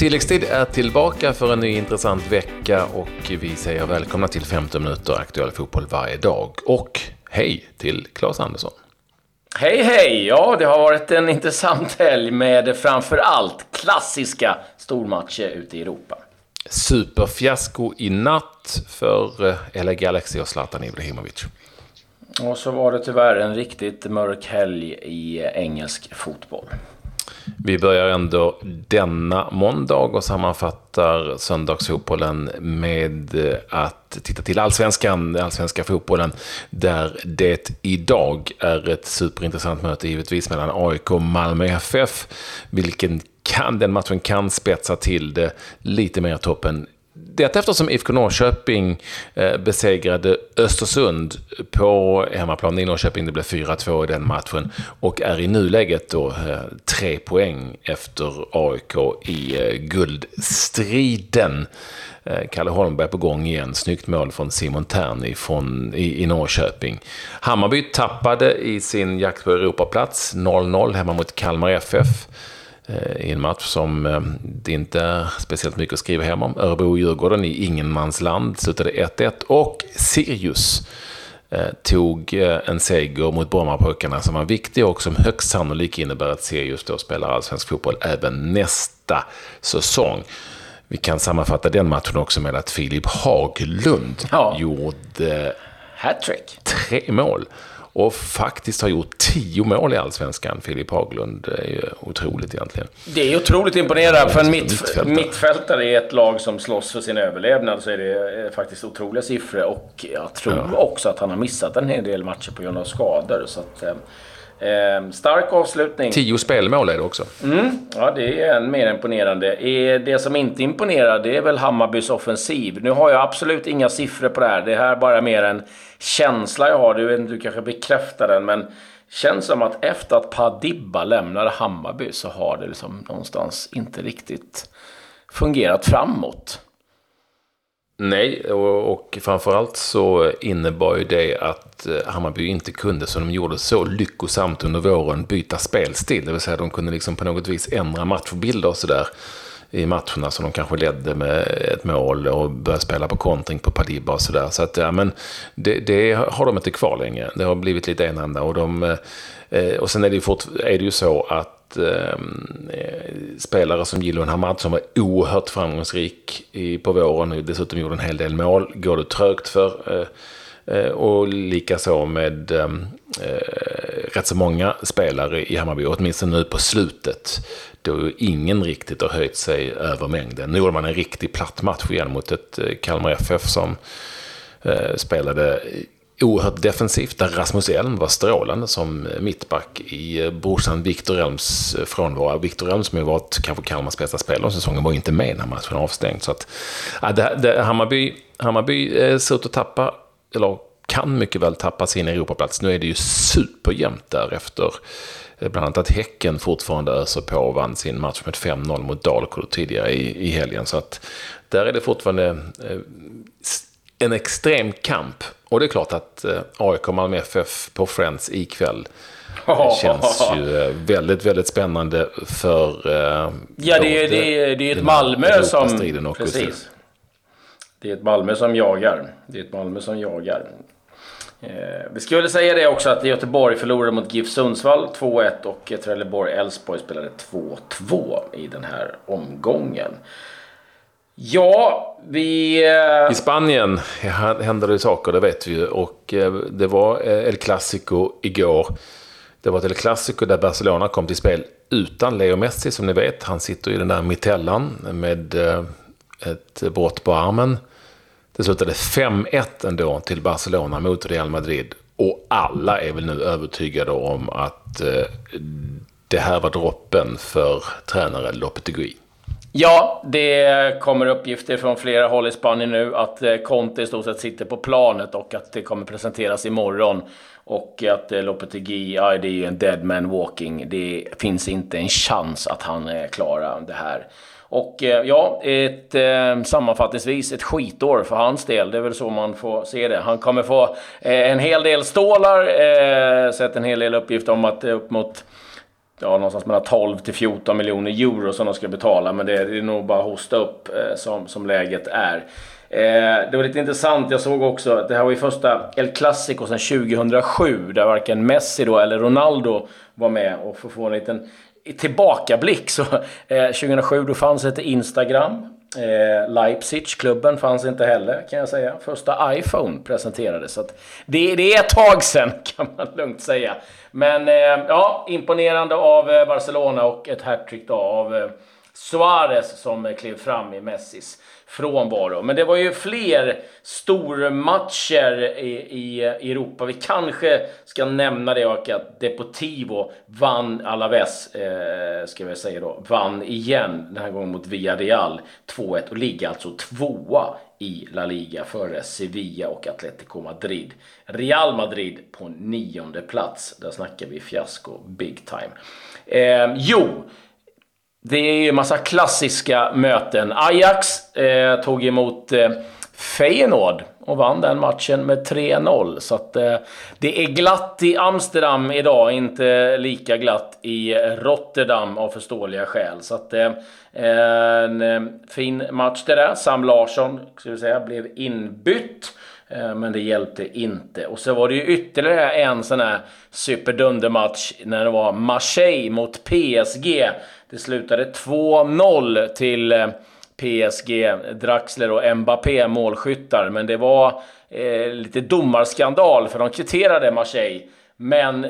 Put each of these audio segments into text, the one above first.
Tilläggstid är tillbaka för en ny intressant vecka och vi säger välkomna till 15 minuter aktuell fotboll varje dag. Och hej till Claes Andersson. Hej hej! Ja, det har varit en intressant helg med framför allt klassiska stormatcher ute i Europa. Superfiasko i natt för eh, LA Galaxy och Zlatan Ibrahimovic. Och så var det tyvärr en riktigt mörk helg i engelsk fotboll. Vi börjar ändå denna måndag och sammanfattar söndagsfotbollen med att titta till allsvenskan, den allsvenska fotbollen, där det idag är ett superintressant möte givetvis mellan AIK och Malmö FF, vilken kan, den matchen kan spetsa till det lite mer toppen det eftersom IFK Norrköping eh, besegrade Östersund på hemmaplan i Norrköping. Det blev 4-2 i den matchen. Och är i nuläget då eh, tre poäng efter AIK i eh, guldstriden. Kalle Holmberg på gång igen. Snyggt mål från Simon Tern från, i, i Norrköping. Hammarby tappade i sin jakt på Europaplats 0-0 hemma mot Kalmar FF. Eh, i en match som eh, det inte är speciellt mycket att skriva hem om. Örebro-Djurgården i ingenmansland slutade 1-1 och Sirius eh, tog en seger mot Brommapojkarna som var viktig och som högst sannolikt innebär att Sirius då spelar allsvensk fotboll även nästa säsong. Vi kan sammanfatta den matchen också med att Filip Haglund ja. gjorde hattrick. Tre mål och faktiskt har gjort tio mål i allsvenskan, Filip Haglund. Det är ju otroligt egentligen. Det är otroligt imponerande. För en mitt, mittfältare. mittfältare i ett lag som slåss för sin överlevnad så är det eh, faktiskt otroliga siffror. Och jag tror ja. också att han har missat en hel del matcher på grund av skador. Så att, eh, stark avslutning. Tio spelmål är det också. Mm, ja, det är än mer imponerande. Det som inte imponerar, det är väl Hammarbys offensiv. Nu har jag absolut inga siffror på det här. Det här är bara mer en känsla jag har. Du, du kanske bekräftar den, men känns som att efter att Padibba lämnade Hammarby så har det liksom någonstans inte riktigt fungerat framåt. Nej, och, och framförallt så innebar ju det att eh, Hammarby inte kunde, som de gjorde så lyckosamt under våren, byta spelstil. Det vill säga de kunde liksom på något vis ändra matchbilder och sådär i matcherna som de kanske ledde med ett mål och började spela på kontring på Padiba och sådär. Så att, ja, men det, det, har de inte kvar längre. Det har blivit lite enahanda. Och, de, eh, och sen är det, ju fort, är det ju så att ehm, spelare som Gillon Hamad som var oerhört framgångsrik i, på våren och dessutom gjorde en hel del mål, går det trögt för. Eh, eh och likaså med ehm, eh, rätt så många spelare i Hammarby, åtminstone nu på slutet då ingen riktigt har höjt sig över mängden. Nu gjorde man en riktig platt match igen mot ett eh, Kalmar FF som eh, spelade oerhört defensivt, där Rasmus Elm var strålande som mittback i eh, brorsan Viktor Elms eh, frånvaro. Viktor Elm som ju varit kanske Kalmars bästa spelare under säsongen var inte med när matchen avstängd. Så att, ja, det, det, Hammarby, Hammarby eh, ser ut att tappa, eller kan mycket väl tappa sin Europaplats. Nu är det ju superjämnt därefter. bland annat att Häcken fortfarande öser på och vann sin match med 5-0 mot Dalkurd tidigare i, i helgen. Så att där är det fortfarande eh, en extrem kamp. Och det är klart att eh, AIK och Malmö FF på Friends ikväll det känns ju väldigt, väldigt spännande för... Eh, ja, det är, det, är, det är ett Malmö som... Precis. Det är ett Malmö som jagar. Det är ett Malmö som jagar. Eh, vi skulle säga det också att Göteborg förlorade mot GIF Sundsvall 2-1 och Trelleborg-Elfsborg spelade 2-2 i den här omgången. Ja, vi... Eh, I Spanien händer det saker, det vet vi ju. Och eh, det var eh, El Clasico igår. Det var ett El Clasico där Barcelona kom till spel utan Leo Messi, som ni vet. Han sitter i den där mitellan med ett brott på armen. Det slutade 5-1 ändå till Barcelona mot Real Madrid. Och alla är väl nu övertygade om att det här var droppen för tränare Lopetegui. Ja, det kommer uppgifter från flera håll i Spanien nu att eh, Conte i stort sett sitter på planet och att det kommer presenteras imorgon. Och att eh, Lopetegui, ja det är ju en dead man walking. Det finns inte en chans att han eh, klarar det här. Och ja, ett, eh, sammanfattningsvis ett skitår för hans del. Det är väl så man får se det. Han kommer få eh, en hel del stålar. Eh, sett en hel del uppgifter om att upp mot ja, någonstans mellan 12 till 14 miljoner euro som de ska betala. Men det är, det är nog bara att hosta upp eh, som, som läget är. Eh, det var lite intressant, jag såg också att det här var ju första El Clasico sedan 2007 där varken Messi då eller Ronaldo var med. Och för att få en liten tillbakablick så eh, 2007 då fanns inte Instagram. Eh, Leipzig, klubben, fanns inte heller kan jag säga. Första iPhone presenterades. Så det, det, är ett tag sedan kan man lugnt säga. Men eh, ja, imponerande av eh, Barcelona och ett hattrick av eh, Suarez som klev fram i Messis frånvaro. Men det var ju fler stormatcher i, i, Europa. Vi kanske ska nämna det och att Deportivo vann Alaves, eh, ska vi säga då, vann igen den här gången mot Villarreal 2-1 och ligger alltså tvåa i La Liga före Sevilla och Atletico Madrid. Real Madrid på nionde plats. Där snackar vi fiasko big time. Eh, jo, det är ju massa klassiska möten. Ajax eh, tog emot eh, Feyenoord och vann den matchen med 3-0. Så att, eh, det är glatt i Amsterdam idag, inte lika glatt i Rotterdam av förståeliga skäl. Så att, eh, en eh, fin match det där. Sam Larsson ska vi säga, blev inbytt. Eh, men det hjälpte inte. Och så var det ju ytterligare en sån här superdundermatch när det var Marseille mot PSG. Det slutade 2-0 till eh, PSG, Draxler och Mbappé målskyttar. Men det var eh, lite domarskandal för de kvitterade Marseille. Men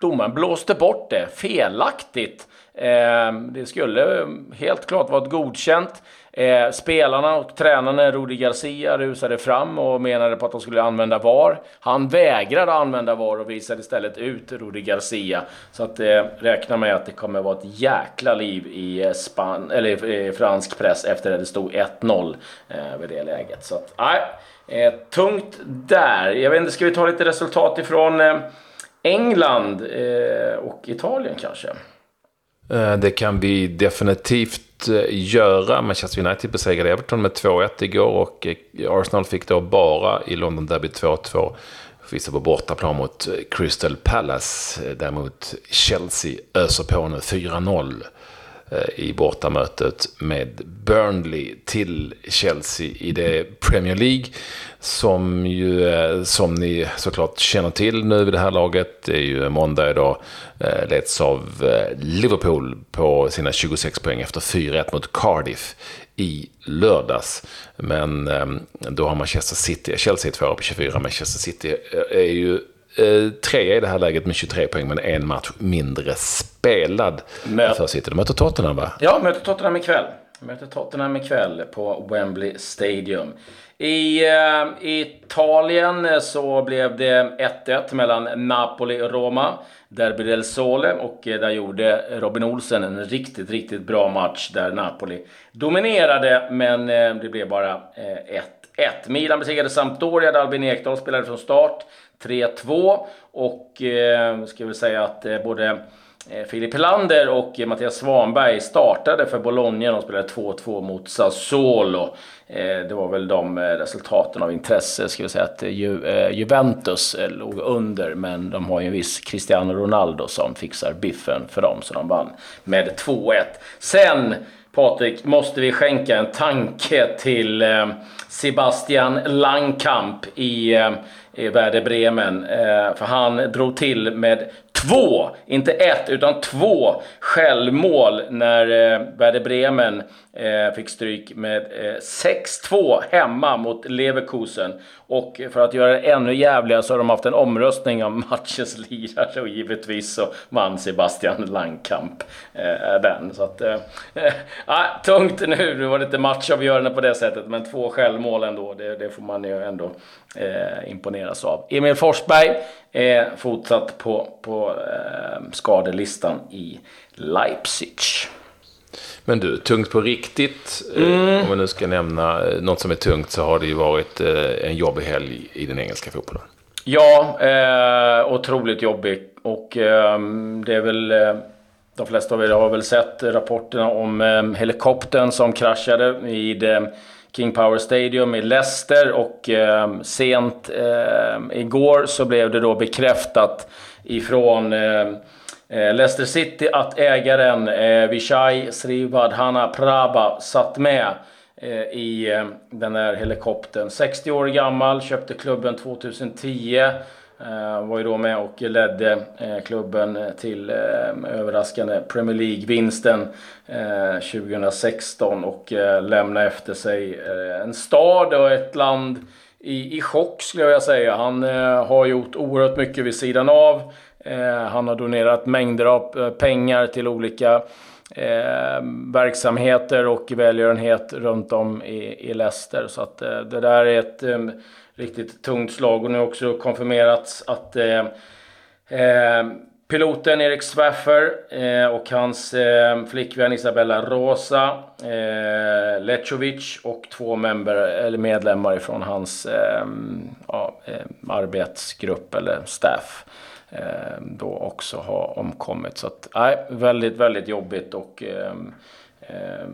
domaren blåste bort det felaktigt. Ehm, det skulle ehm, helt klart varit godkänt. Ehm, spelarna och tränaren Rudi Garcia rusade fram och menade på att de skulle använda VAR. Han vägrade använda VAR och visade istället ut Rudi Garcia. Så att eh, räkna med att det kommer vara ett jäkla liv i, eh, Span eller i fransk press efter att det stod 1-0 eh, vid det läget. Så att, nej, eh, tungt där. Jag vet inte, ska vi ta lite resultat ifrån eh, England och Italien kanske? Eh, det kan vi definitivt eh, göra. Manchester United besegrade Everton med 2-1 igår och eh, Arsenal fick då bara i London Derby 2-2 visa på bortaplan mot Crystal Palace. Däremot Chelsea öser på nu 4-0 Eh, i bortamötet med Burnley till Chelsea i det Premier League. Som ju, eh, som ni såklart känner till nu vid det här laget, det är ju måndag idag, eh, leds av Liverpool på sina 26 poäng efter 4-1 mot Cardiff i lördags. Men ehm, då har Manchester City, Chelsea är tvåa på 24, Manchester City är ju eh, trea i det här läget med 23 poäng, men en match mindre spelad Mö för City. De möter Tottenham va? Ja, möter Tottenham ikväll. Möter Tottenham ikväll på Wembley Stadium. I uh, Italien så blev det 1-1 mellan Napoli och Roma. Derby del Sole och uh, där gjorde Robin Olsen en riktigt, riktigt bra match där Napoli dominerade men uh, det blev bara 1-1. Milan besegrade Sampdoria där Albin Ekdal spelade från start. 3-2 och eh, ska väl säga att eh, både eh, Filip Helander och Mattias Svanberg startade för Bologna. De spelade 2-2 mot Sassuolo. Eh, det var väl de resultaten av intresse. Ska vi säga att Juventus låg under, men de har ju en viss Cristiano Ronaldo som fixar biffen för dem, så de vann med 2-1. Sen Patrik, måste vi skänka en tanke till Sebastian Langkamp i, i Werder Bremen. Eh, för han drog till med två, inte ett, utan två självmål när eh, Werder Bremen eh, fick stryk med eh, 6-2 hemma mot Leverkusen. Och för att göra det ännu jävligare så har de haft en omröstning om matchens lirare och givetvis så vann Sebastian Langkamp eh, den. Så att, eh, eh, tungt nu, nu var det inte matchavgörande på det sättet, men två självmål ändå, det, det får man ju ändå eh, imponeras av. Emil Forsberg är fortsatt på, på eh, skadelistan i Leipzig. Men du, tungt på riktigt. Eh, mm. Om vi nu ska nämna eh, något som är tungt så har det ju varit eh, en jobbig helg i den engelska fotbollen. Ja, eh, otroligt jobbig. Och eh, det är väl... Eh, de flesta av er har väl sett rapporterna om eh, helikoptern som kraschade vid King Power Stadium i Leicester och eh, sent eh, igår så blev det då bekräftat ifrån ehm, eh, Leicester City att ägaren eh, Vishai Srivadhana Prabha satt med eh, i eh, den här helikoptern. 60 år gammal, köpte klubben 2010. Uh, var ju då med och ledde eh, klubben till eh, överraskande Premier League-vinsten 2016 och lämnade efter sig en stad och ett land i, i chock skulle jag vilja säga. Han har gjort oerhört mycket vid sidan av. han har donerat mängder av pengar till olika verksamheter och välgörenhet runt om i, i Leicester. Så att det där är ett riktigt tungt slag. Och nu har också konfirmerats att eh, eh, piloten Erik Swaffer eh, och hans eh, flickvän Isabella Rosa eh, Lechovic och två member, eller medlemmar från hans eh, ja, eh, arbetsgrupp eller staff eh, då också har omkommit. Så att, nej, väldigt, väldigt jobbigt och eh, eh,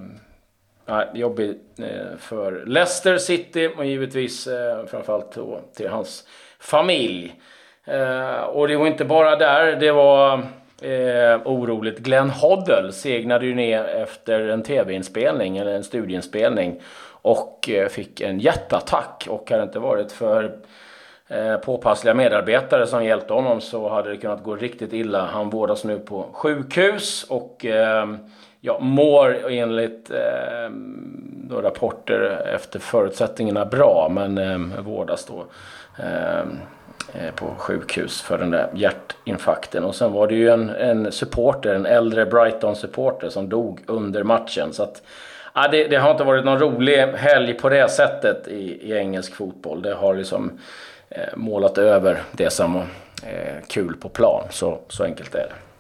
Nej, jobbig eh, för Leicester City och givetvis eh, framförallt då till hans familj. Eh, och det var inte bara där, det var eh, oroligt. Glenn Hoddle segnade ju ner efter en tv-inspelning eller en studieinspelning och eh, fick en hjärtattack. och hade det inte varit för eh, påpassliga medarbetare som hjälpte honom så hade det kunnat gå riktigt illa. Han vårdas nu på sjukhus och eh, ja, mår enligt eh, då rapporter efter förutsättningarna bra men eh, vårdas då ehm, eh, på sjukhus för den där hjärtinfarkten. Och sen var det ju en, en supporter, en äldre Brighton-supporter som dog under matchen. Så att, ja, det, det, har inte varit någon rolig helg på det sättet i, i engelsk fotboll. Det har liksom eh, målat över det som var eh, kul på plan. Så, så enkelt är det.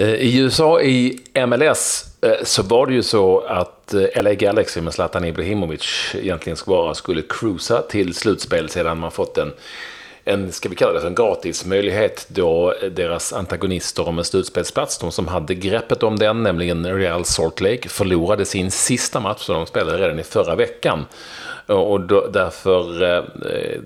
Eh, I USA, i MLS, eh, så var det ju så att eh, LA Galaxy med Zlatan Ibrahimovic egentligen bara skulle cruisa till slutspel sedan man fått en, en ska vi kalla det en gratis möjlighet då deras antagonister om en slutspelsplats, de som hade greppet om den, nämligen Real Salt Lake, förlorade sin sista match som de spelade redan i förra veckan. Och då, därför eh,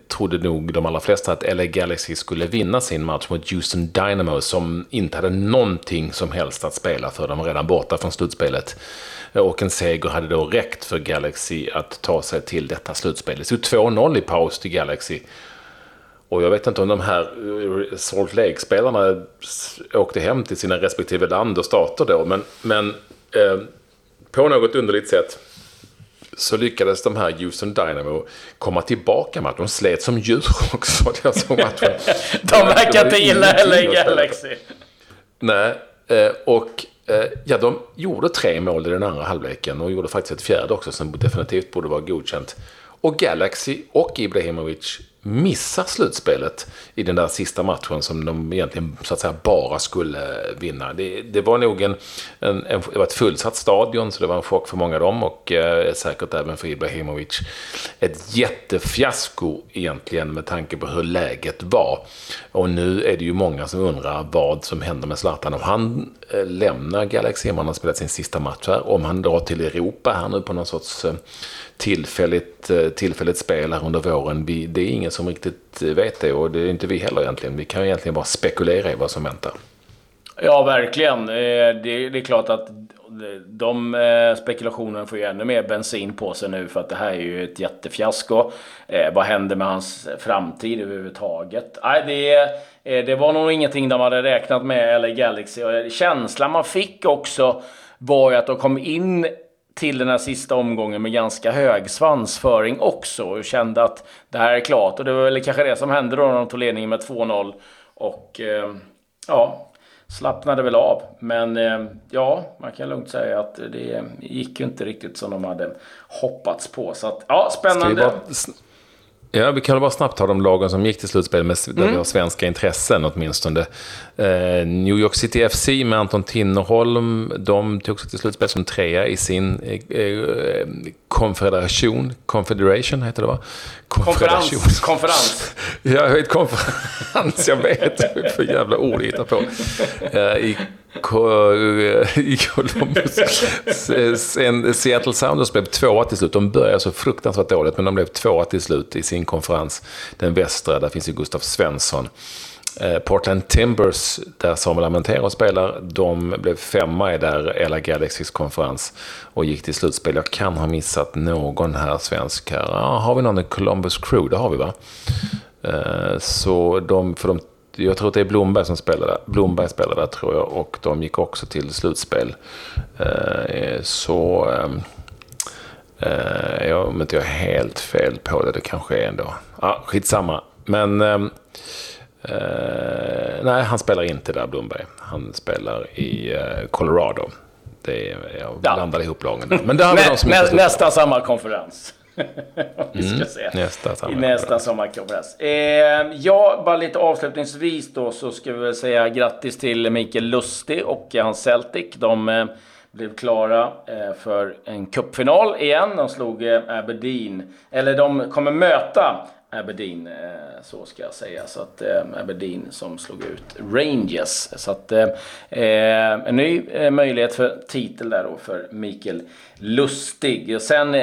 trodde nog de allra flesta att LA Galaxy skulle vinna sin match mot Houston Dynamo som inte hade någonting som helst att spela för. De var redan borta från slutspelet. Och en seger hade då räckt för Galaxy att ta sig till detta slutspel. Det stod 2-0 i paus till Galaxy. Och jag vet inte om de här eh, Salt Lake-spelarna åkte hem till sina respektive land och stater då. Men, men eh, på något underligt sätt så lyckades de här Houston Dynamo komma tillbaka med att de slet som djur också. Jag såg matchen. de verkar inte gilla LA Galaxy. Nej, eh, och eh, ja, de gjorde tre mål i den andra halvleken och gjorde faktiskt ett fjärde också som definitivt borde vara godkänt. Och Galaxy och Ibrahimovic missar slutspelet i den där sista matchen som de egentligen så att säga bara skulle vinna. Det, det var nog en, en, en, det var ett fullsatt stadion så det var en chock för många av dem och eh, säkert även för Ibrahimovic. Ett jättefiasko egentligen med tanke på hur läget var. Och nu är det ju många som undrar vad som händer med Zlatan om han eh, lämnar Galaxy, om han har spelat sin sista match här, om han drar till Europa här nu på någon sorts eh, tillfälligt, eh, tillfälligt spel här under våren. Vi, det är ingen som riktigt vet det och det är inte vi heller egentligen. Vi kan egentligen bara spekulera i vad som väntar. Ja, verkligen. Eh, det, det är klart att de eh, spekulationerna får ju ännu mer bensin på sig nu för att det här är ju ett jättefiasko. vad händer med hans framtid överhuvudtaget? Nej, det, det var nog ingenting de hade räknat med, eller Galaxy. Känslan man fick också var ju att de kom in till den här sista omgången med ganska hög svansföring också och kände att det här är klart. Och det var väl kanske det som hände då när de tog ledningen med 2-0. Och eh, ja, slappnade väl av. Men eh, ja, man kan lugnt säga att det gick ju inte riktigt som de hade hoppats på. Så att, ja, spännande. Ja, vi kan bara snabbt ta de lagen som gick till slutspel med mm. där vi har svenska intressen åtminstone. Eh, New York City FC med Anton Tinnerholm, de tog sig till slutspel som trea i sin eh, eh konfederation. Confederation heter det va? Konferens. Konferens. ja, ett konferens, jag vet. Är för jävla ord att hitta på. Eh, I i Columbus. Seattle Sounders blev tvåa till slut. De började så fruktansvärt dåligt, men de blev tvåa till slut i sin konferens. Den västra, där finns ju Gustav Svensson. Eh, Portland Timbers, där Samuel Amentero spelar, de blev femma i där LA Galaxys konferens och gick till slutspel. Jag kan ha missat någon här svensk här. Har vi någon i Columbus Crew? Det har vi va? Eh, så de, för de, jag tror att det är Blomberg som spelar där. Blomberg spelar där tror jag och de gick också till slutspel. Eh, så... Ehm, om inte jag är helt fel på det, det kanske är ändå. Ja, skitsamma. Men Uh, nej, han spelar inte där, Blomberg. Han spelar i uh, Colorado. Det är, jag ja. blandade ihop lagen Men det har vi de som nä, Nästa sommarkonferens. vi ska mm, se. Nästa sommarkonferens. Nästa sommarkonferens. Eh, ja, bara lite avslutningsvis då så ska vi väl säga grattis till Mikael Lustig och hans Celtic. De eh, blev klara eh, för en cupfinal igen. De slog eh, Aberdeen. Eller de kommer möta Aberdeen, eh, så ska jag säga. Så att eh, Aberdeen som slog ut Rangers. Så att eh, en ny möjlighet för titel där då för Mikael Lustig. Och sen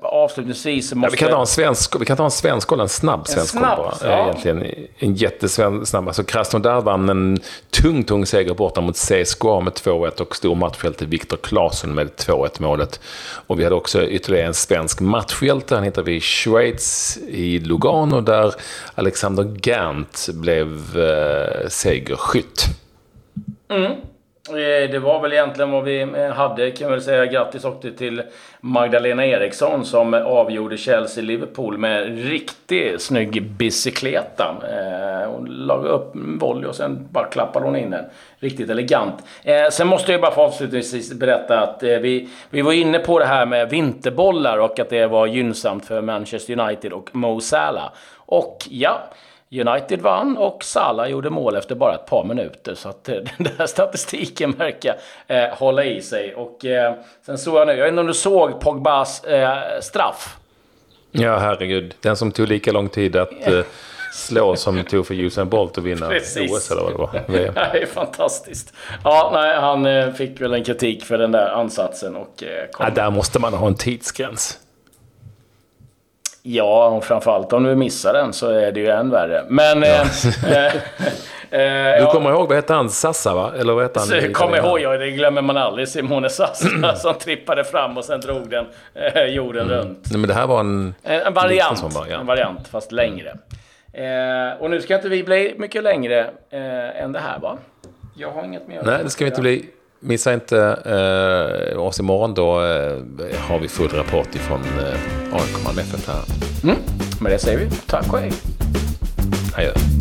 avslutningsvis måste... Ja, vi kan ta en svensk, vi kan ta en svensk en snabb svensk en snabb, bara. Ja. Egentligen en jättesnabb. Alltså Krasnodar vann en tung, tung seger borta mot CSKA med 2-1 och stor matchhjälte Viktor Claesson med 2-1 målet. Och vi hade också ytterligare en svensk matchhjälte. Han hittar vi i Schweiz i Lugano Lugano där Alexander Gant blev eh, segerskytt. Mm. Eh, det var väl egentligen vad vi eh, hade kan väl säga. Grattis också till Magdalena Eriksson som avgjorde Chelsea-Liverpool med riktigt snygg bicykleta. Eh, hon la upp en volley och sen bara klappade hon in den. Riktigt elegant. Sen måste jag bara få avslutningsvis berätta att vi, vi var inne på det här med vinterbollar och att det var gynnsamt för Manchester United och Mo Salah. Och ja, United vann och Salah gjorde mål efter bara ett par minuter. Så att eh, den där statistiken verkar eh, hålla i sig. Och eh, sen såg jag nu, jag vet inte om du såg Pogbas eh, straff? Ja, herregud. Den som tog lika lång tid att eh, slå som tog för Usain Bolt att vinna Precis. OS eller vad det var. VM. det är fantastiskt. Ja, nej, han eh, fick väl en kritik för den där ansatsen. Och, kom... ja, där måste man ha en tidsgräns. Ja, och framförallt om du missar den så är det ju än värre. Men... Ja. Eh, eh, du kommer ja. ihåg, vad hette han? Sassa va? Eller vad hette han? Kommer ihåg, ja, det glömmer man aldrig. Simone Sassa som trippade fram och sen drog den eh, jorden mm. runt. Nej, men det här var en... En, en variant. Bara, ja. En variant, fast längre. Eh, och nu ska inte vi bli mycket längre eh, än det här va? Jag har inget mer. Nej, det ska vi inte bli. Missa inte eh, oss imorgon. Då eh, har vi full rapport ifrån eh, AIK Malmö FF här. Mm. Med det säger vi tack och hej. Adjö.